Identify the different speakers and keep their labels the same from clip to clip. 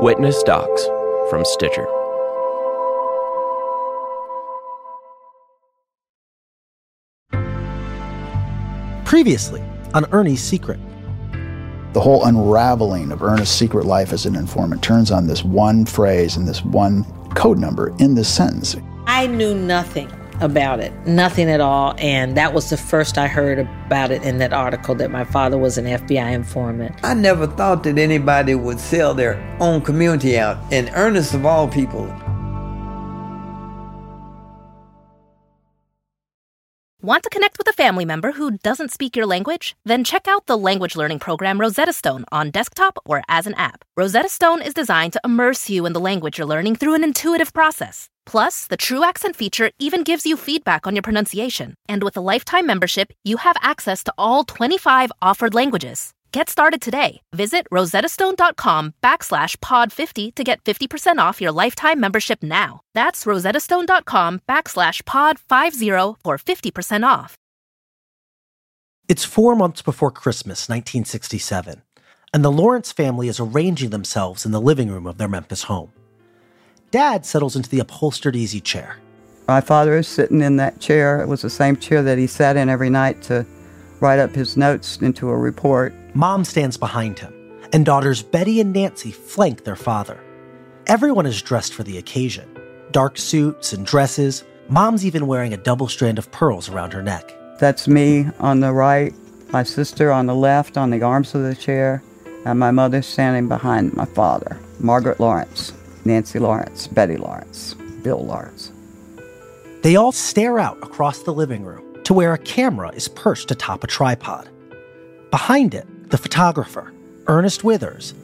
Speaker 1: Witness Docs from Stitcher.
Speaker 2: Previously on Ernie's Secret.
Speaker 3: The whole unraveling of Ernest's secret life as an informant turns on this one phrase and this one code number in this sentence.
Speaker 4: I knew nothing about it, nothing at all. And that was the first I heard about it in that article that my father was an FBI informant.
Speaker 5: I never thought that anybody would sell their own community out, and Ernest of all people.
Speaker 6: Want to connect with a family member who doesn't speak your language? Then check out the language learning program Rosetta Stone on desktop or as an app. Rosetta Stone is designed to immerse you in the language you're learning through an intuitive process. Plus, the True Accent feature even gives you feedback on your pronunciation. And with a lifetime membership, you have access to all 25 offered languages. Get started today. Visit rosettastone.com backslash pod 50 to get 50% off your lifetime membership now. That's rosettastone.com backslash pod 50 for 50% off.
Speaker 2: It's four months before Christmas, 1967, and the Lawrence family is arranging themselves in the living room of their Memphis home. Dad settles into the upholstered easy chair.
Speaker 7: My father is sitting in that chair. It was the same chair that he sat in every night to write up his notes into a report.
Speaker 2: Mom stands behind him, and daughters Betty and Nancy flank their father. Everyone is dressed for the occasion dark suits and dresses. Mom's even wearing a double strand of pearls around her neck.
Speaker 7: That's me on the right, my sister on the left on the arms of the chair, and my mother standing behind my father, Margaret Lawrence, Nancy Lawrence, Betty Lawrence, Bill Lawrence.
Speaker 2: They all stare out across the living room to where a camera is perched atop a tripod. Behind it, the photographer, Ernest Withers.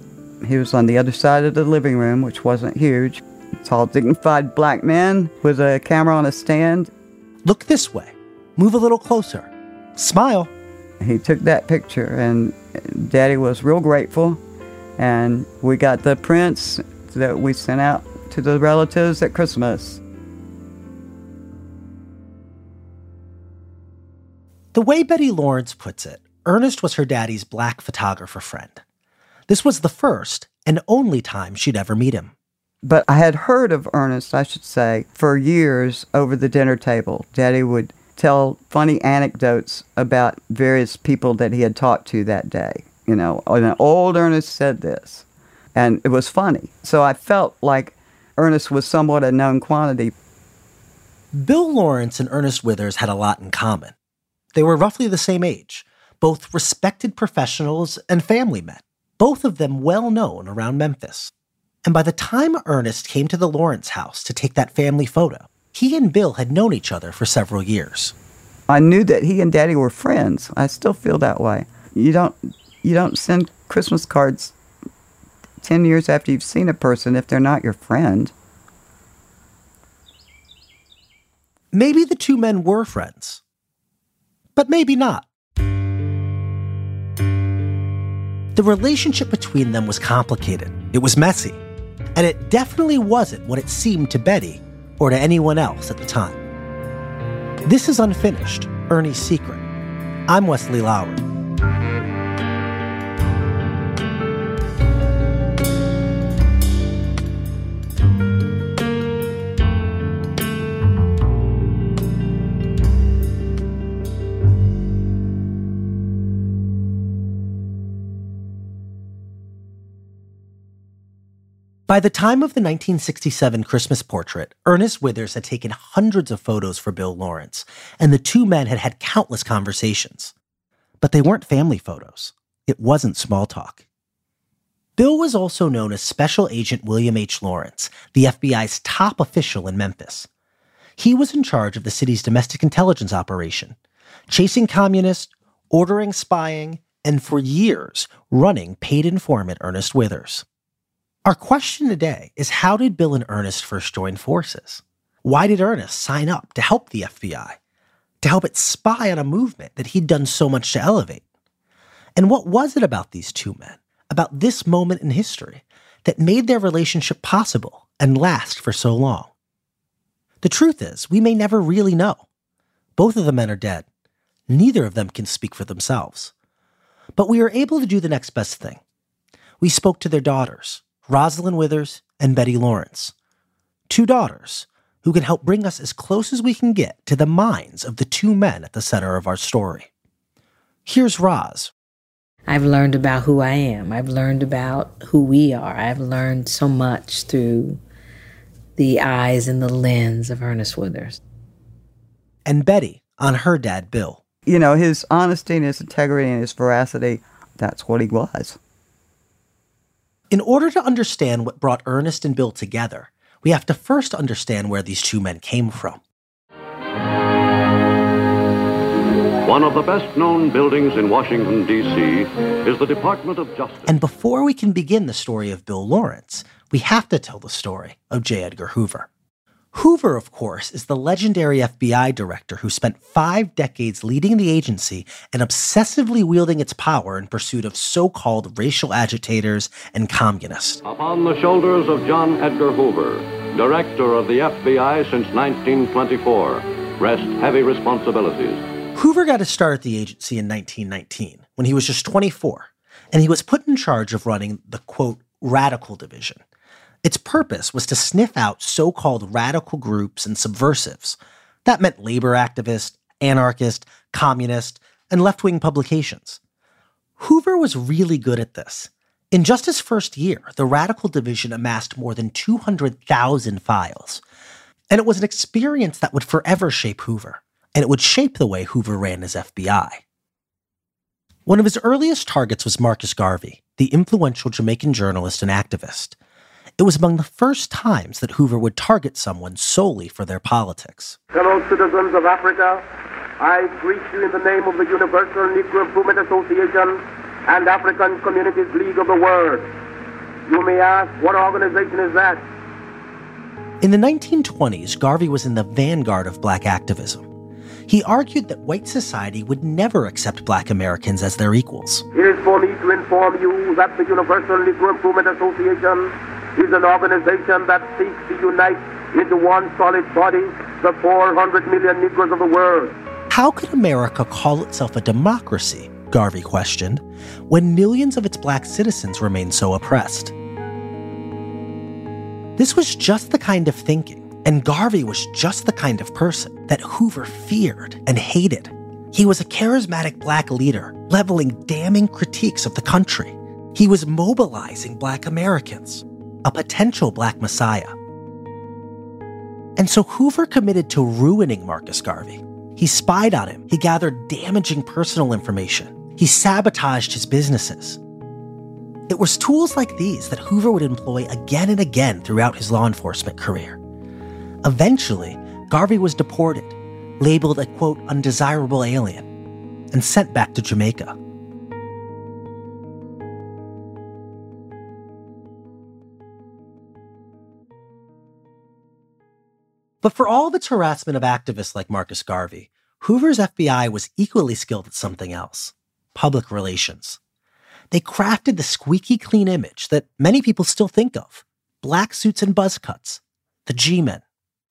Speaker 7: He was on the other side of the living room, which wasn't huge. Tall, dignified black man with a camera on a stand.
Speaker 2: Look this way. Move a little closer. Smile.
Speaker 7: He took that picture, and Daddy was real grateful. And we got the prints that we sent out to the relatives at Christmas.
Speaker 2: The way Betty Lawrence puts it, Ernest was her daddy's black photographer friend. This was the first and only time she'd ever meet him.
Speaker 7: But I had heard of Ernest, I should say, for years over the dinner table. Daddy would tell funny anecdotes about various people that he had talked to that day. You know, an old Ernest said this, and it was funny. So I felt like Ernest was somewhat a known quantity.
Speaker 2: Bill Lawrence and Ernest Withers had a lot in common. They were roughly the same age, both respected professionals and family men, both of them well known around Memphis. And by the time Ernest came to the Lawrence house to take that family photo, he and Bill had known each other for several years.
Speaker 7: I knew that he and Daddy were friends. I still feel that way. You don't you don't send Christmas cards 10 years after you've seen a person if they're not your friend.
Speaker 2: Maybe the two men were friends, but maybe not. The relationship between them was complicated, it was messy, and it definitely wasn't what it seemed to Betty or to anyone else at the time. This is Unfinished Ernie's Secret. I'm Wesley Lowery. By the time of the 1967 Christmas portrait, Ernest Withers had taken hundreds of photos for Bill Lawrence, and the two men had had countless conversations. But they weren't family photos. It wasn't small talk. Bill was also known as Special Agent William H. Lawrence, the FBI's top official in Memphis. He was in charge of the city's domestic intelligence operation, chasing communists, ordering spying, and for years running paid informant Ernest Withers. Our question today is how did Bill and Ernest first join forces? Why did Ernest sign up to help the FBI? To help it spy on a movement that he'd done so much to elevate? And what was it about these two men, about this moment in history, that made their relationship possible and last for so long? The truth is, we may never really know. Both of the men are dead. Neither of them can speak for themselves. But we are able to do the next best thing. We spoke to their daughters, Rosalind Withers and Betty Lawrence. Two daughters who can help bring us as close as we can get to the minds of the two men at the center of our story. Here's Roz.
Speaker 4: I've learned about who I am. I've learned about who we are. I've learned so much through the eyes and the lens of Ernest Withers.
Speaker 2: And Betty on her dad, Bill.
Speaker 7: You know, his honesty and his integrity and his veracity, that's what he was.
Speaker 2: In order to understand what brought Ernest and Bill together, we have to first understand where these two men came from.
Speaker 8: One of the best known buildings in Washington, D.C. is the Department of Justice.
Speaker 2: And before we can begin the story of Bill Lawrence, we have to tell the story of J. Edgar Hoover. Hoover, of course, is the legendary FBI director who spent five decades leading the agency and obsessively wielding its power in pursuit of so called racial agitators and communists.
Speaker 8: Upon the shoulders of John Edgar Hoover, director of the FBI since 1924, rest heavy responsibilities.
Speaker 2: Hoover got his start at the agency in 1919 when he was just 24, and he was put in charge of running the quote, radical division. Its purpose was to sniff out so called radical groups and subversives. That meant labor activists, anarchists, communists, and left wing publications. Hoover was really good at this. In just his first year, the Radical Division amassed more than 200,000 files. And it was an experience that would forever shape Hoover, and it would shape the way Hoover ran his FBI. One of his earliest targets was Marcus Garvey, the influential Jamaican journalist and activist. It was among the first times that Hoover would target someone solely for their politics.
Speaker 9: Fellow citizens of Africa, I greet you in the name of the Universal Negro Improvement Association and African Communities League of the World. You may ask, what organization is that?
Speaker 2: In the 1920s, Garvey was in the vanguard of black activism. He argued that white society would never accept black Americans as their equals.
Speaker 9: It is for me to inform you that the Universal Negro Improvement Association is an organization that seeks to unite into one solid body the 400 million Negroes of the world.
Speaker 2: How could America call itself a democracy, Garvey questioned, when millions of its black citizens remain so oppressed? This was just the kind of thinking, and Garvey was just the kind of person that Hoover feared and hated. He was a charismatic black leader, leveling damning critiques of the country. He was mobilizing black Americans, a potential black messiah. And so Hoover committed to ruining Marcus Garvey. He spied on him, he gathered damaging personal information, he sabotaged his businesses. It was tools like these that Hoover would employ again and again throughout his law enforcement career. Eventually, Garvey was deported, labeled a quote, undesirable alien, and sent back to Jamaica. But for all of its harassment of activists like Marcus Garvey, Hoover's FBI was equally skilled at something else public relations. They crafted the squeaky clean image that many people still think of black suits and buzz cuts, the G men.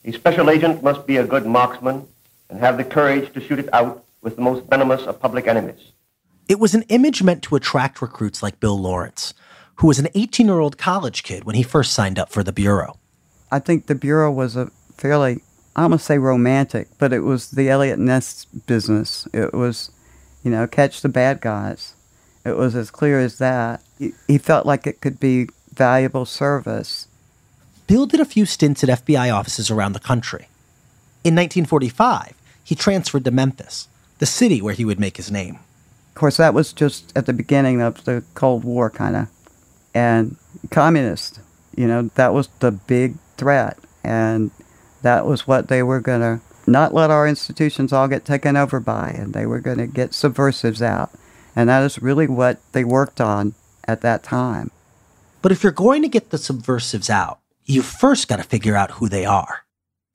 Speaker 10: A special agent must be a good marksman and have the courage to shoot it out with the most venomous of public enemies.
Speaker 2: It was an image meant to attract recruits like Bill Lawrence, who was an 18 year old college kid when he first signed up for the Bureau.
Speaker 7: I think the Bureau was a fairly, I to say romantic, but it was the Eliot Ness business. It was, you know, catch the bad guys. It was as clear as that. He, he felt like it could be valuable service.
Speaker 2: Bill did a few stints at FBI offices around the country. In 1945, he transferred to Memphis, the city where he would make his name.
Speaker 7: Of course, that was just at the beginning of the Cold War, kind of. And communist, you know, that was the big threat. And that was what they were going to not let our institutions all get taken over by, and they were going to get subversives out. And that is really what they worked on at that time.
Speaker 2: But if you're going to get the subversives out, you first got to figure out who they are.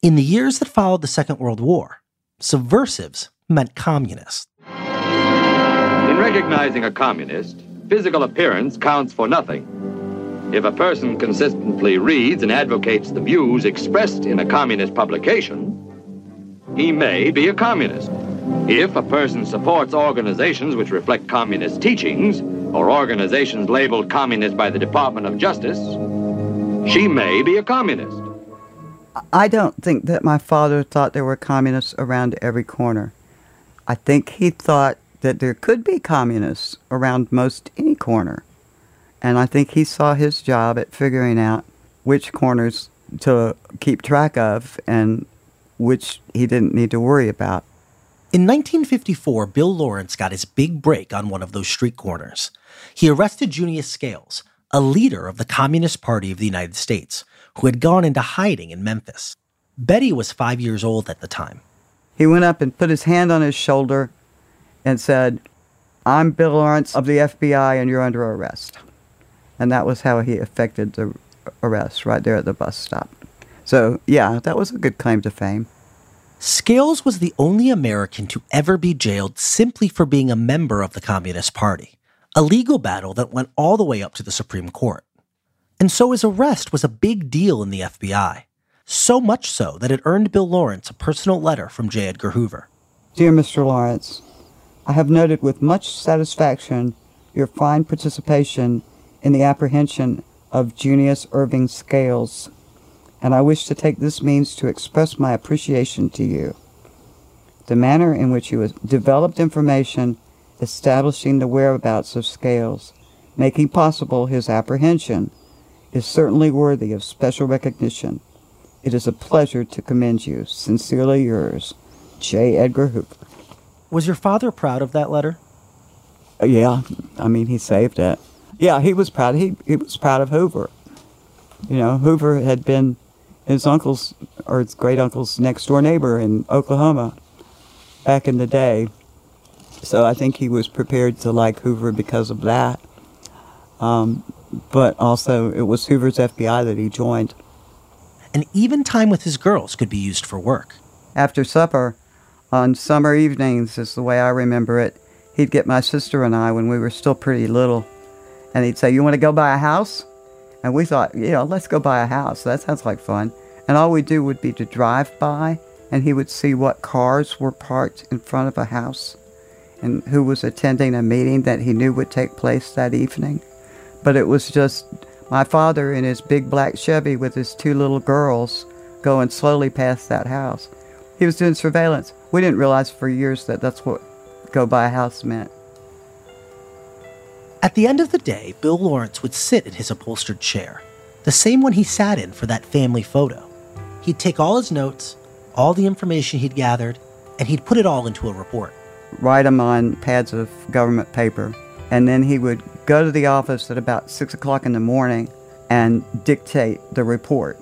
Speaker 2: In the years that followed the Second World War, subversives meant communists.
Speaker 11: In recognizing a communist, physical appearance counts for nothing. If a person consistently reads and advocates the views expressed in a communist publication, he may be a communist. If a person supports organizations which reflect communist teachings or organizations labeled communist by the Department of Justice, she may be a communist.
Speaker 7: I don't think that my father thought there were communists around every corner. I think he thought that there could be communists around most any corner. And I think he saw his job at figuring out which corners to keep track of and which he didn't need to worry about.
Speaker 2: In 1954, Bill Lawrence got his big break on one of those street corners. He arrested Junius Scales, a leader of the Communist Party of the United States, who had gone into hiding in Memphis. Betty was five years old at the time.
Speaker 7: He went up and put his hand on his shoulder and said, I'm Bill Lawrence of the FBI and you're under arrest. And that was how he effected the arrest right there at the bus stop. So, yeah, that was a good claim to fame.
Speaker 2: Scales was the only American to ever be jailed simply for being a member of the Communist Party, a legal battle that went all the way up to the Supreme Court. And so his arrest was a big deal in the FBI, so much so that it earned Bill Lawrence a personal letter from J. Edgar Hoover.
Speaker 7: Dear Mr. Lawrence, I have noted with much satisfaction your fine participation in the apprehension of Junius Irving Scales and I wish to take this means to express my appreciation to you. The manner in which you developed information establishing the whereabouts of Scales, making possible his apprehension, is certainly worthy of special recognition. It is a pleasure to commend you. Sincerely yours, J. Edgar Hoover.
Speaker 2: Was your father proud of that letter?
Speaker 7: Uh, yeah, I mean, he saved it. Yeah, he was proud. He, he was proud of Hoover. You know, Hoover had been his uncle's or his great uncle's next door neighbor in Oklahoma back in the day. So I think he was prepared to like Hoover because of that. Um, but also, it was Hoover's FBI that he joined.
Speaker 2: And even time with his girls could be used for work.
Speaker 7: After supper, on summer evenings, is the way I remember it, he'd get my sister and I when we were still pretty little, and he'd say, You want to go buy a house? And we thought, you know, let's go buy a house. That sounds like fun. And all we'd do would be to drive by, and he would see what cars were parked in front of a house and who was attending a meeting that he knew would take place that evening. But it was just my father in his big black Chevy with his two little girls going slowly past that house. He was doing surveillance. We didn't realize for years that that's what go buy a house meant.
Speaker 2: At the end of the day, Bill Lawrence would sit in his upholstered chair, the same one he sat in for that family photo. He'd take all his notes, all the information he'd gathered, and he'd put it all into a report.
Speaker 7: Write them on pads of government paper, and then he would go to the office at about six o'clock in the morning and dictate the report.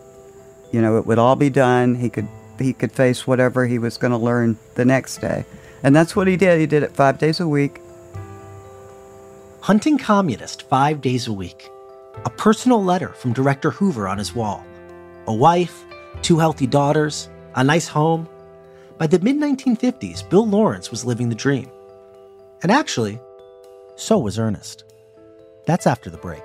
Speaker 7: You know, it would all be done. He could he could face whatever he was going to learn the next day, and that's what he did. He did it five days a week
Speaker 2: Hunting Communist five days a week. A personal letter from Director Hoover on his wall. A wife, two healthy daughters, a nice home. By the mid 1950s, Bill Lawrence was living the dream. And actually, so was Ernest. That's after the break.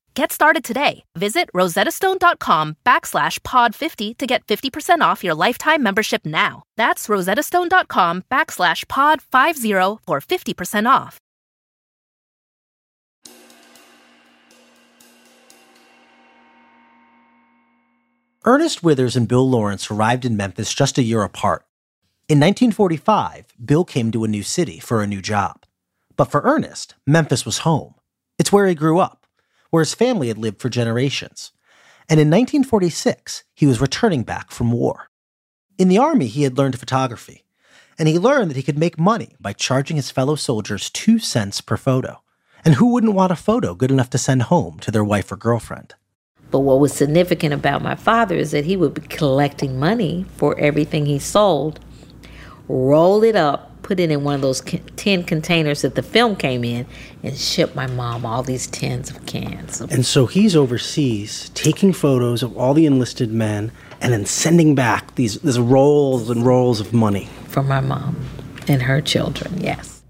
Speaker 6: Get started today. Visit rosettastone.com backslash pod50 to get 50% off your lifetime membership now. That's rosettastone.com backslash pod50 for 50% off.
Speaker 2: Ernest Withers and Bill Lawrence arrived in Memphis just a year apart. In 1945, Bill came to a new city for a new job. But for Ernest, Memphis was home. It's where he grew up where his family had lived for generations. And in 1946, he was returning back from war. In the army, he had learned photography, and he learned that he could make money by charging his fellow soldiers two cents per photo. And who wouldn't want a photo good enough to send home to their wife or girlfriend?
Speaker 4: But what was significant about my father is that he would be collecting money for everything he sold, roll it up, put it in one of those tin containers that the film came in, and ship my mom all these tins of cans.
Speaker 2: And so he's overseas taking photos of all the enlisted men and then sending back these, these rolls and rolls of money.
Speaker 4: For my mom and her children, yes.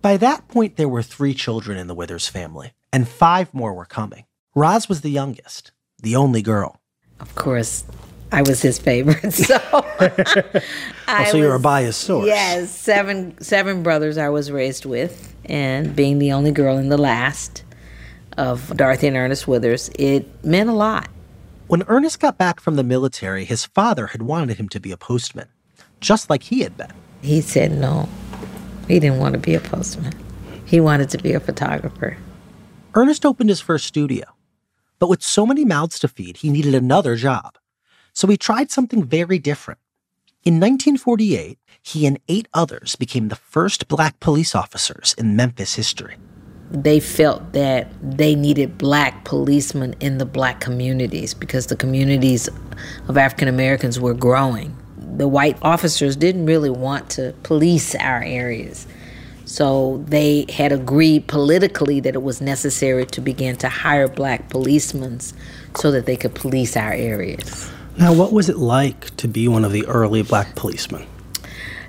Speaker 2: By that point, there were three children in the Withers family, and five more were coming. Roz was the youngest, the only girl.
Speaker 4: Of course, I was his favorite. So,
Speaker 2: oh, so you're a biased source.
Speaker 4: Yes, seven seven brothers I was raised with, and being the only girl in the last of Dorothy and Ernest Withers, it meant a lot.
Speaker 2: When Ernest got back from the military, his father had wanted him to be a postman, just like he had been.
Speaker 4: He said no. He didn't want to be a postman. He wanted to be a photographer.
Speaker 2: Ernest opened his first studio, but with so many mouths to feed, he needed another job. So he tried something very different. In 1948, he and eight others became the first black police officers in Memphis history.
Speaker 4: They felt that they needed black policemen in the black communities because the communities of African Americans were growing. The white officers didn't really want to police our areas. So they had agreed politically that it was necessary to begin to hire black policemen so that they could police our areas.
Speaker 2: Now, what was it like to be one of the early black policemen?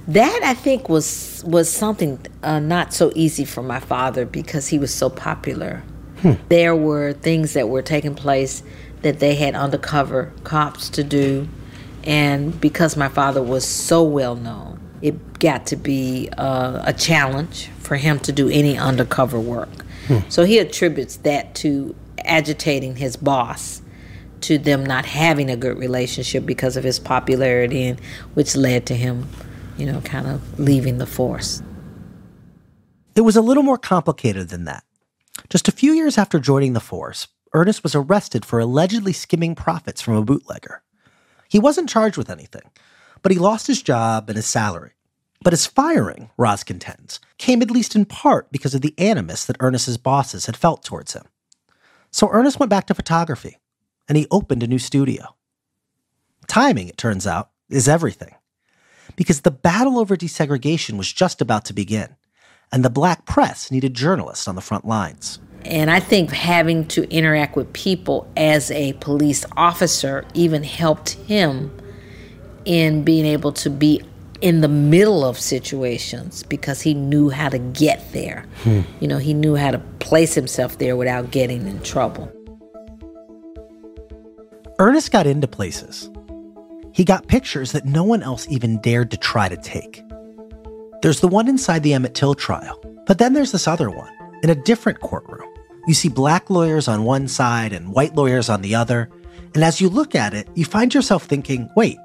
Speaker 4: That I think was was something uh, not so easy for my father because he was so popular. Hmm. There were things that were taking place that they had undercover cops to do, and because my father was so well known, it got to be uh, a challenge for him to do any undercover work. Hmm. So he attributes that to agitating his boss to them not having a good relationship because of his popularity, and which led to him, you know, kind of leaving the force.
Speaker 2: It was a little more complicated than that. Just a few years after joining the force, Ernest was arrested for allegedly skimming profits from a bootlegger. He wasn't charged with anything, but he lost his job and his salary. But his firing, Roz contends, came at least in part because of the animus that Ernest's bosses had felt towards him. So Ernest went back to photography, and he opened a new studio. Timing, it turns out, is everything. Because the battle over desegregation was just about to begin, and the black press needed journalists on the front lines.
Speaker 4: And I think having to interact with people as a police officer even helped him in being able to be in the middle of situations because he knew how to get there. Hmm. You know, he knew how to place himself there without getting in trouble.
Speaker 2: Ernest got into places. He got pictures that no one else even dared to try to take. There's the one inside the Emmett Till trial, but then there's this other one in a different courtroom. You see black lawyers on one side and white lawyers on the other, and as you look at it, you find yourself thinking, wait,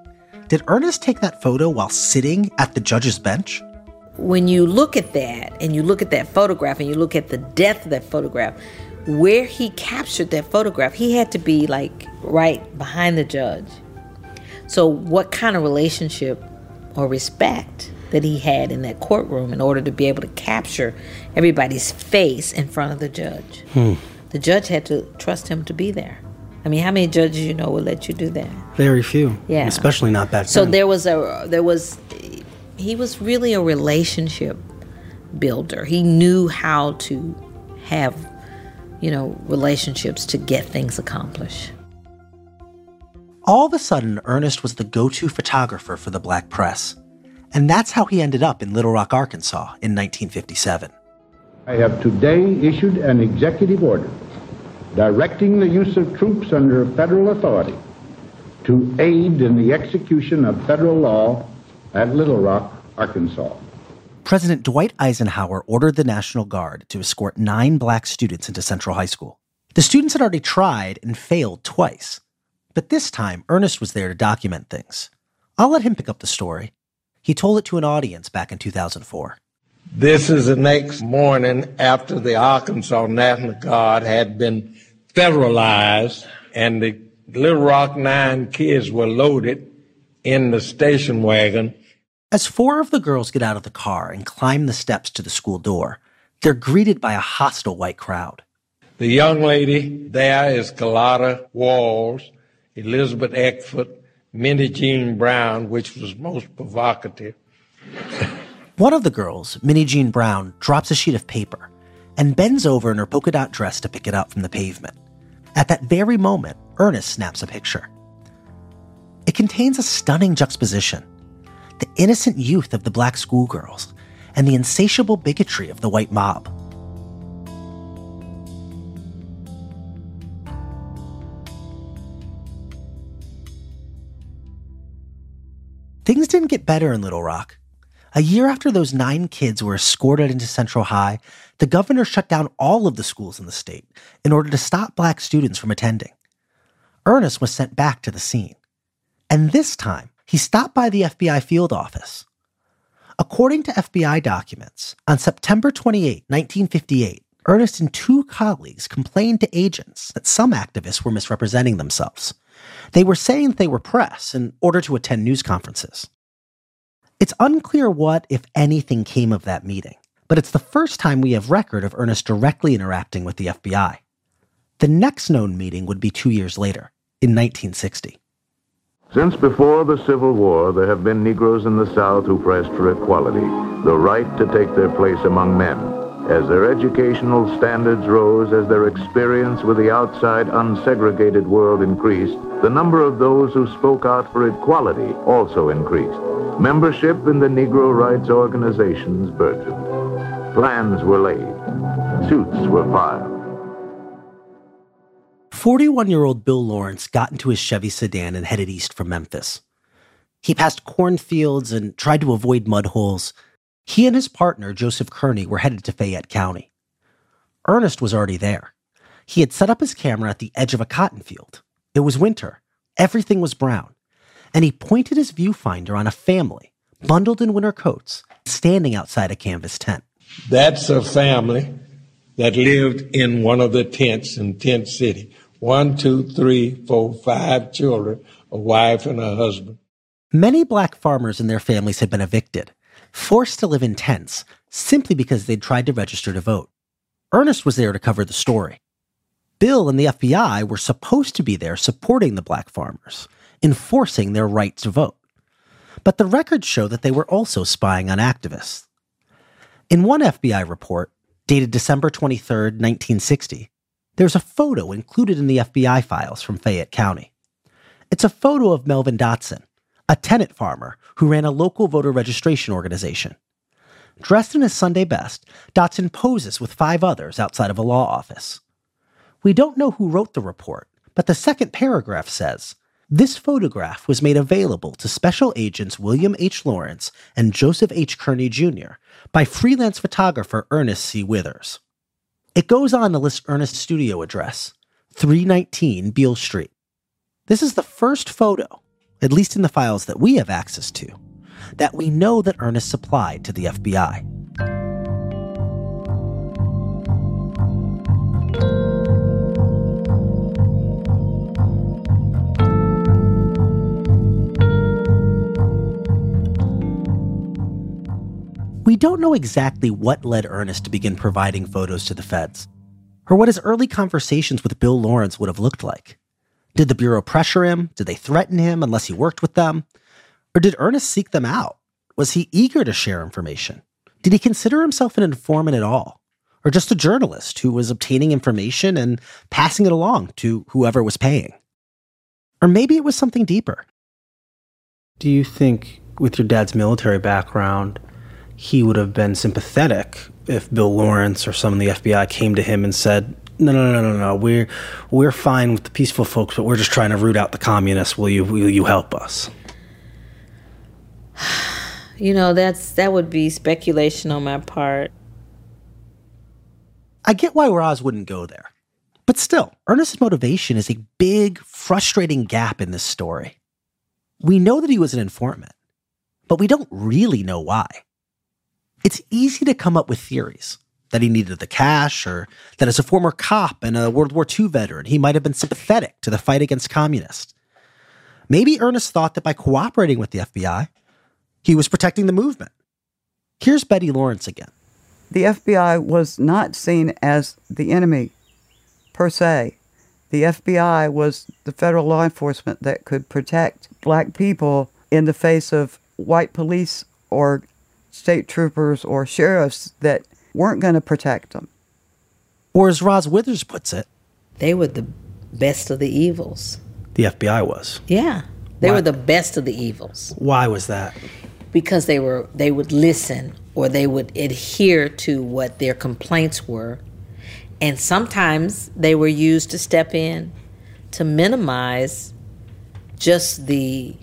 Speaker 2: did Ernest take that photo while sitting at the judge's bench?
Speaker 4: When you look at that and you look at that photograph and you look at the depth of that photograph, where he captured that photograph, he had to be like right behind the judge. So, what kind of relationship or respect that he had in that courtroom in order to be able to capture everybody's face in front of the judge? Hmm. The judge had to trust him to be there. I mean, how many judges you know would let you do that?
Speaker 2: Very few.
Speaker 4: Yeah,
Speaker 2: especially not back
Speaker 4: so then. So there was a there was he was really a relationship builder. He knew how to have you know, relationships to get things accomplished.
Speaker 2: All of a sudden, Ernest was the go to photographer for the black press. And that's how he ended up in Little Rock, Arkansas in 1957.
Speaker 12: I have today issued an executive order directing the use of troops under federal authority to aid in the execution of federal law at Little Rock, Arkansas.
Speaker 2: President Dwight Eisenhower ordered the National Guard to escort nine black students into Central High School. The students had already tried and failed twice, but this time Ernest was there to document things. I'll let him pick up the story. He told it to an audience back in 2004.
Speaker 13: This is the next morning after the Arkansas National Guard had been federalized and the Little Rock Nine kids were loaded in the station wagon
Speaker 2: as four of the girls get out of the car and climb the steps to the school door, They're greeted by a hostile white crowd.
Speaker 13: The young lady there is Carlotta Walls, Elizabeth Eckford, Minnijean Brown, which was most provocative.
Speaker 2: One of the girls, Minnijean Brown, drops a sheet of paper and bends over in her polka dot dress to pick it up from the pavement. At that very moment, Ernest snaps a picture. It contains a stunning juxtaposition the innocent youth of the black schoolgirls and the insatiable bigotry of the white mob. Things didn't get better in Little Rock. A year after those nine kids were escorted into Central High, the governor shut down all of the schools in the state in order to stop black students from attending. Ernest was sent back to the scene. And this time, he stopped by the FBI field office. According to FBI documents, on September 28, 1958, Ernest and two colleagues complained to agents that some activists were misrepresenting themselves. They were saying that they were press in order to attend news conferences. It's unclear what, if anything, came of that meeting, but it's the first time we have record of Ernest directly interacting with the FBI. The next known meeting would be two years later, in 1960.
Speaker 14: Since before the Civil War, there have been Negroes in the South who pressed for equality, the right to take their place among men. As their educational standards rose, as their experience with the outside unsegregated world increased, the number of those who spoke out for equality also increased. Membership in the Negro rights organizations burgeoned. Plans were laid. Suits were filed.
Speaker 2: 41 year old Bill Lawrence got into his Chevy sedan and headed east from Memphis. He passed cornfields and tried to avoid mud holes. He and his partner, Joseph Kearney, were headed to Fayette County. Ernest was already there. He had set up his camera at the edge of a cotton field. It was winter. Everything was brown. And he pointed his viewfinder on a family, bundled in winter coats, standing outside a canvas tent.
Speaker 13: That's a family that lived in one of the tents in Tent City one, two, three, four, five children, a wife and a husband.
Speaker 2: Many black farmers and their families had been evicted, forced to live in tents simply because they'd tried to register to vote. Ernest was there to cover the story. Bill and the FBI were supposed to be there supporting the black farmers, enforcing their right to vote. But the records show that they were also spying on activists. In one FBI report, dated December 23, 1960, there's a photo included in the FBI files from Fayette County. It's a photo of Melvin Dotson, a tenant farmer who ran a local voter registration organization. Dressed in his Sunday best, Dotson poses with five others outside of a law office. We don't know who wrote the report, but the second paragraph says this photograph was made available to Special Agents William H. Lawrence and Joseph H. Kearney Jr. by freelance photographer Ernest C. Withers. It goes on to list Ernest's studio address, 319 Beale Street. This is the first photo, at least in the files that we have access to, that we know that Ernest supplied to the FBI. Don't know exactly what led Ernest to begin providing photos to the feds, or what his early conversations with Bill Lawrence would have looked like. Did the Bureau pressure him? Did they threaten him unless he worked with them? Or did Ernest seek them out? Was he eager to share information? Did he consider himself an informant at all? Or just a journalist who was obtaining information and passing it along to whoever was paying? Or maybe it was something deeper. Do you think, with your dad's military background, he would have been sympathetic if Bill Lawrence or some of the FBI came to him and said, "No, no, no, no, no. We're we're fine with the peaceful folks, but we're just trying to root out the communists. Will you will you help us?"
Speaker 4: You know, that's that would be speculation on my part.
Speaker 2: I get why Roz wouldn't go there. But still, Ernest's motivation is a big, frustrating gap in this story. We know that he was an informant, but we don't really know why. It's easy to come up with theories that he needed the cash or that as a former cop and a World War II veteran, he might have been sympathetic to the fight against communists. Maybe Ernest thought that by cooperating with the FBI, he was protecting the movement. Here's Betty Lawrence again.
Speaker 7: the FBI was not seen as the enemy per se. The FBI was the federal law enforcement that could protect black people in the face of white police or state troopers or sheriffs that weren't going to protect them.
Speaker 2: Or as Roz Withers puts it,
Speaker 4: they were the best of the evils.
Speaker 2: The FBI was.
Speaker 4: Yeah. They
Speaker 2: Why?
Speaker 4: were the best of the evils
Speaker 2: Why was that?
Speaker 4: because they were they would listen or they would adhere to what their complaints were. And sometimes they were used to step in to minimize just the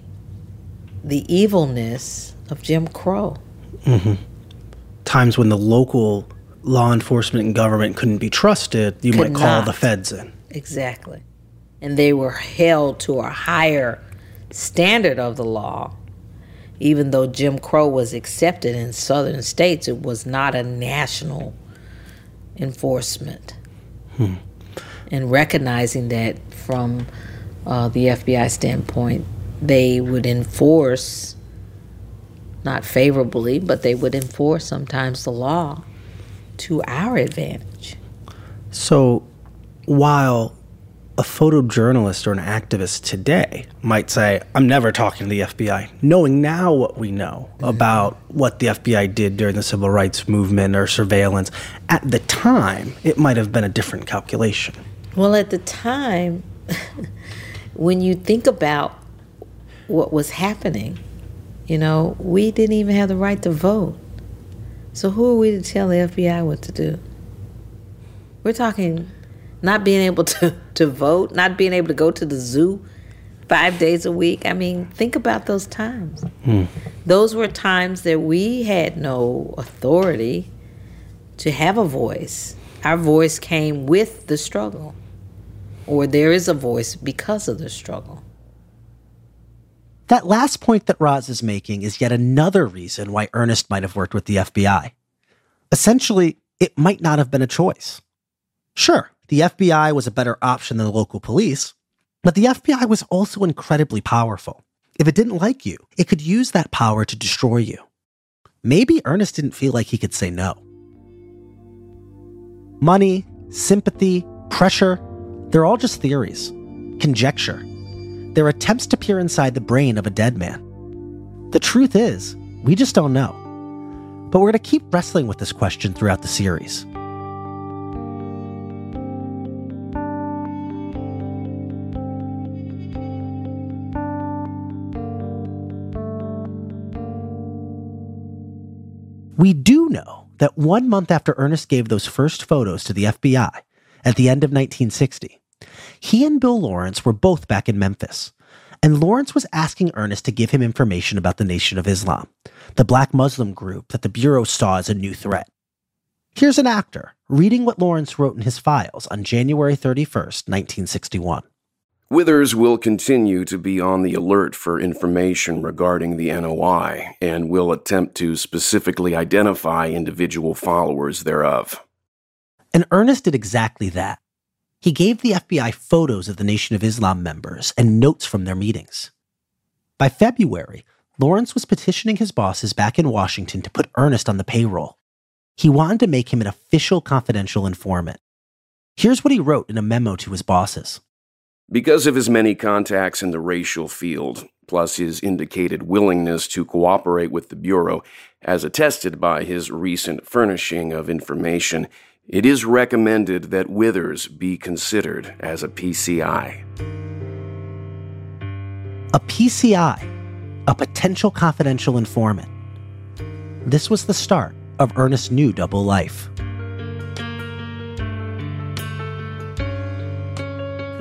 Speaker 4: the evilness of Jim Crow.
Speaker 2: Hmm Times when the local law enforcement and government couldn't be trusted, you
Speaker 4: Could
Speaker 2: might call
Speaker 4: not.
Speaker 2: the feds in.
Speaker 4: Exactly. And they were held to a higher standard of the law. Even though Jim Crow was accepted in southern states, it was not a national enforcement.
Speaker 2: Hmm.
Speaker 4: And recognizing that from uh, the FBI standpoint, they would enforce, not favorably, but they would enforce sometimes the law to our advantage.
Speaker 2: So while a photojournalist or an activist today might say, I'm never talking to the FBI, knowing now what we know mm-hmm. about what the FBI did during the civil rights movement or surveillance, at the time, it might have been a different calculation.
Speaker 4: Well, at the time, when you think about what was happening, you know, we didn't even have the right to vote. So who are we to tell the FBI what to do? We're talking not being able to, to vote, not being able to go to the zoo five days a week. I mean, think about those times. Hmm. Those were times that we had no authority to have a voice. Our voice came with the struggle, or there is a voice because of the struggle.
Speaker 2: That last point that Roz is making is yet another reason why Ernest might have worked with the FBI. Essentially, it might not have been a choice. Sure, the FBI was a better option than the local police, but the FBI was also incredibly powerful. If it didn't like you, it could use that power to destroy you. Maybe Ernest didn't feel like he could say no. Money, sympathy, pressure, they're all just theories, conjecture. They're attempts to peer inside the brain of a dead man. The truth is, we just don't know. But we're going to keep wrestling with this question throughout the series. We do know that one month after Ernest gave those first photos to the FBI, at the end of 1960, he and Bill Lawrence were both back in Memphis. And Lawrence was asking Ernest to give him information about the Nation of Islam, the black Muslim group that the Bureau saw as a new threat. Here's an actor reading what Lawrence wrote in his files on January 31st, 1961.
Speaker 15: Withers will continue to be on the alert for information regarding the NOI and will attempt to specifically identify individual followers thereof.
Speaker 2: And Ernest did exactly that. He gave the FBI photos of the Nation of Islam members and notes from their meetings. By February, Lawrence was petitioning his bosses back in Washington to put Ernest on the payroll. He wanted to make him an official confidential informant. Here's what he wrote in a memo to his bosses.
Speaker 15: Because of his many contacts in the racial field, plus his indicated willingness to cooperate with the Bureau, as attested by his recent furnishing of information, it is recommended that Withers be considered as a PCI.
Speaker 2: A PCI, a potential confidential informant. This was the start of Ernest's new double life.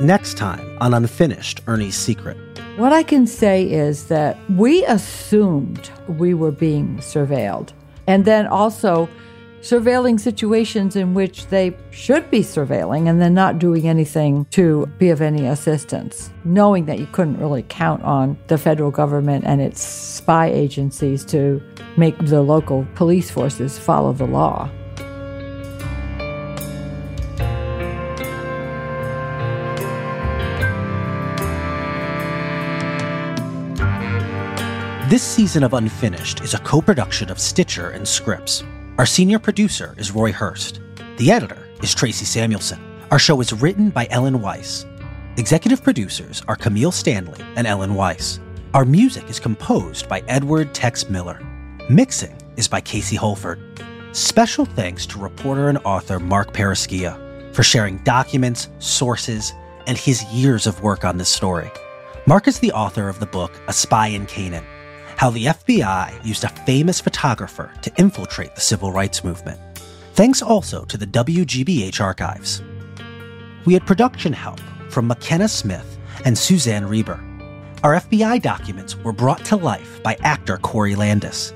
Speaker 2: Next time on Unfinished Ernie's Secret.
Speaker 16: What I can say is that we assumed we were being surveilled. And then also surveilling situations in which they should be surveilling and then not doing anything to be of any assistance, knowing that you couldn't really count on the federal government and its spy agencies to make the local police forces follow the law.
Speaker 2: This season of Unfinished is a co production of Stitcher and Scripps. Our senior producer is Roy Hurst. The editor is Tracy Samuelson. Our show is written by Ellen Weiss. Executive producers are Camille Stanley and Ellen Weiss. Our music is composed by Edward Tex Miller. Mixing is by Casey Holford. Special thanks to reporter and author Marc Perrusquia for sharing documents, sources, and his years of work on this story. Mark is the author of the book A Spy in Canaan How the FBI Used a Famous Photographer to Infiltrate the Civil Rights Movement. Thanks also to the WGBH Archives. We had production help from McKenna Smith and Suzanne Reber. Our FBI documents were brought to life by actor Corey Landis.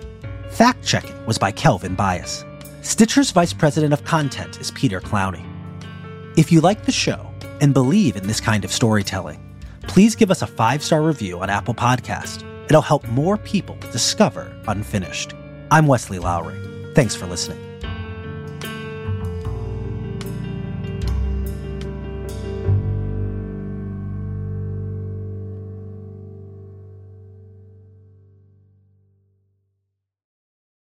Speaker 2: Fact checking was by Kelvin Bias. Stitcher's Vice President of Content is Peter Clowney. If you like the show and believe in this kind of storytelling, please give us a five star review on Apple Podcast. It'll help more people discover Unfinished. I'm Wesley Lowery. Thanks for listening.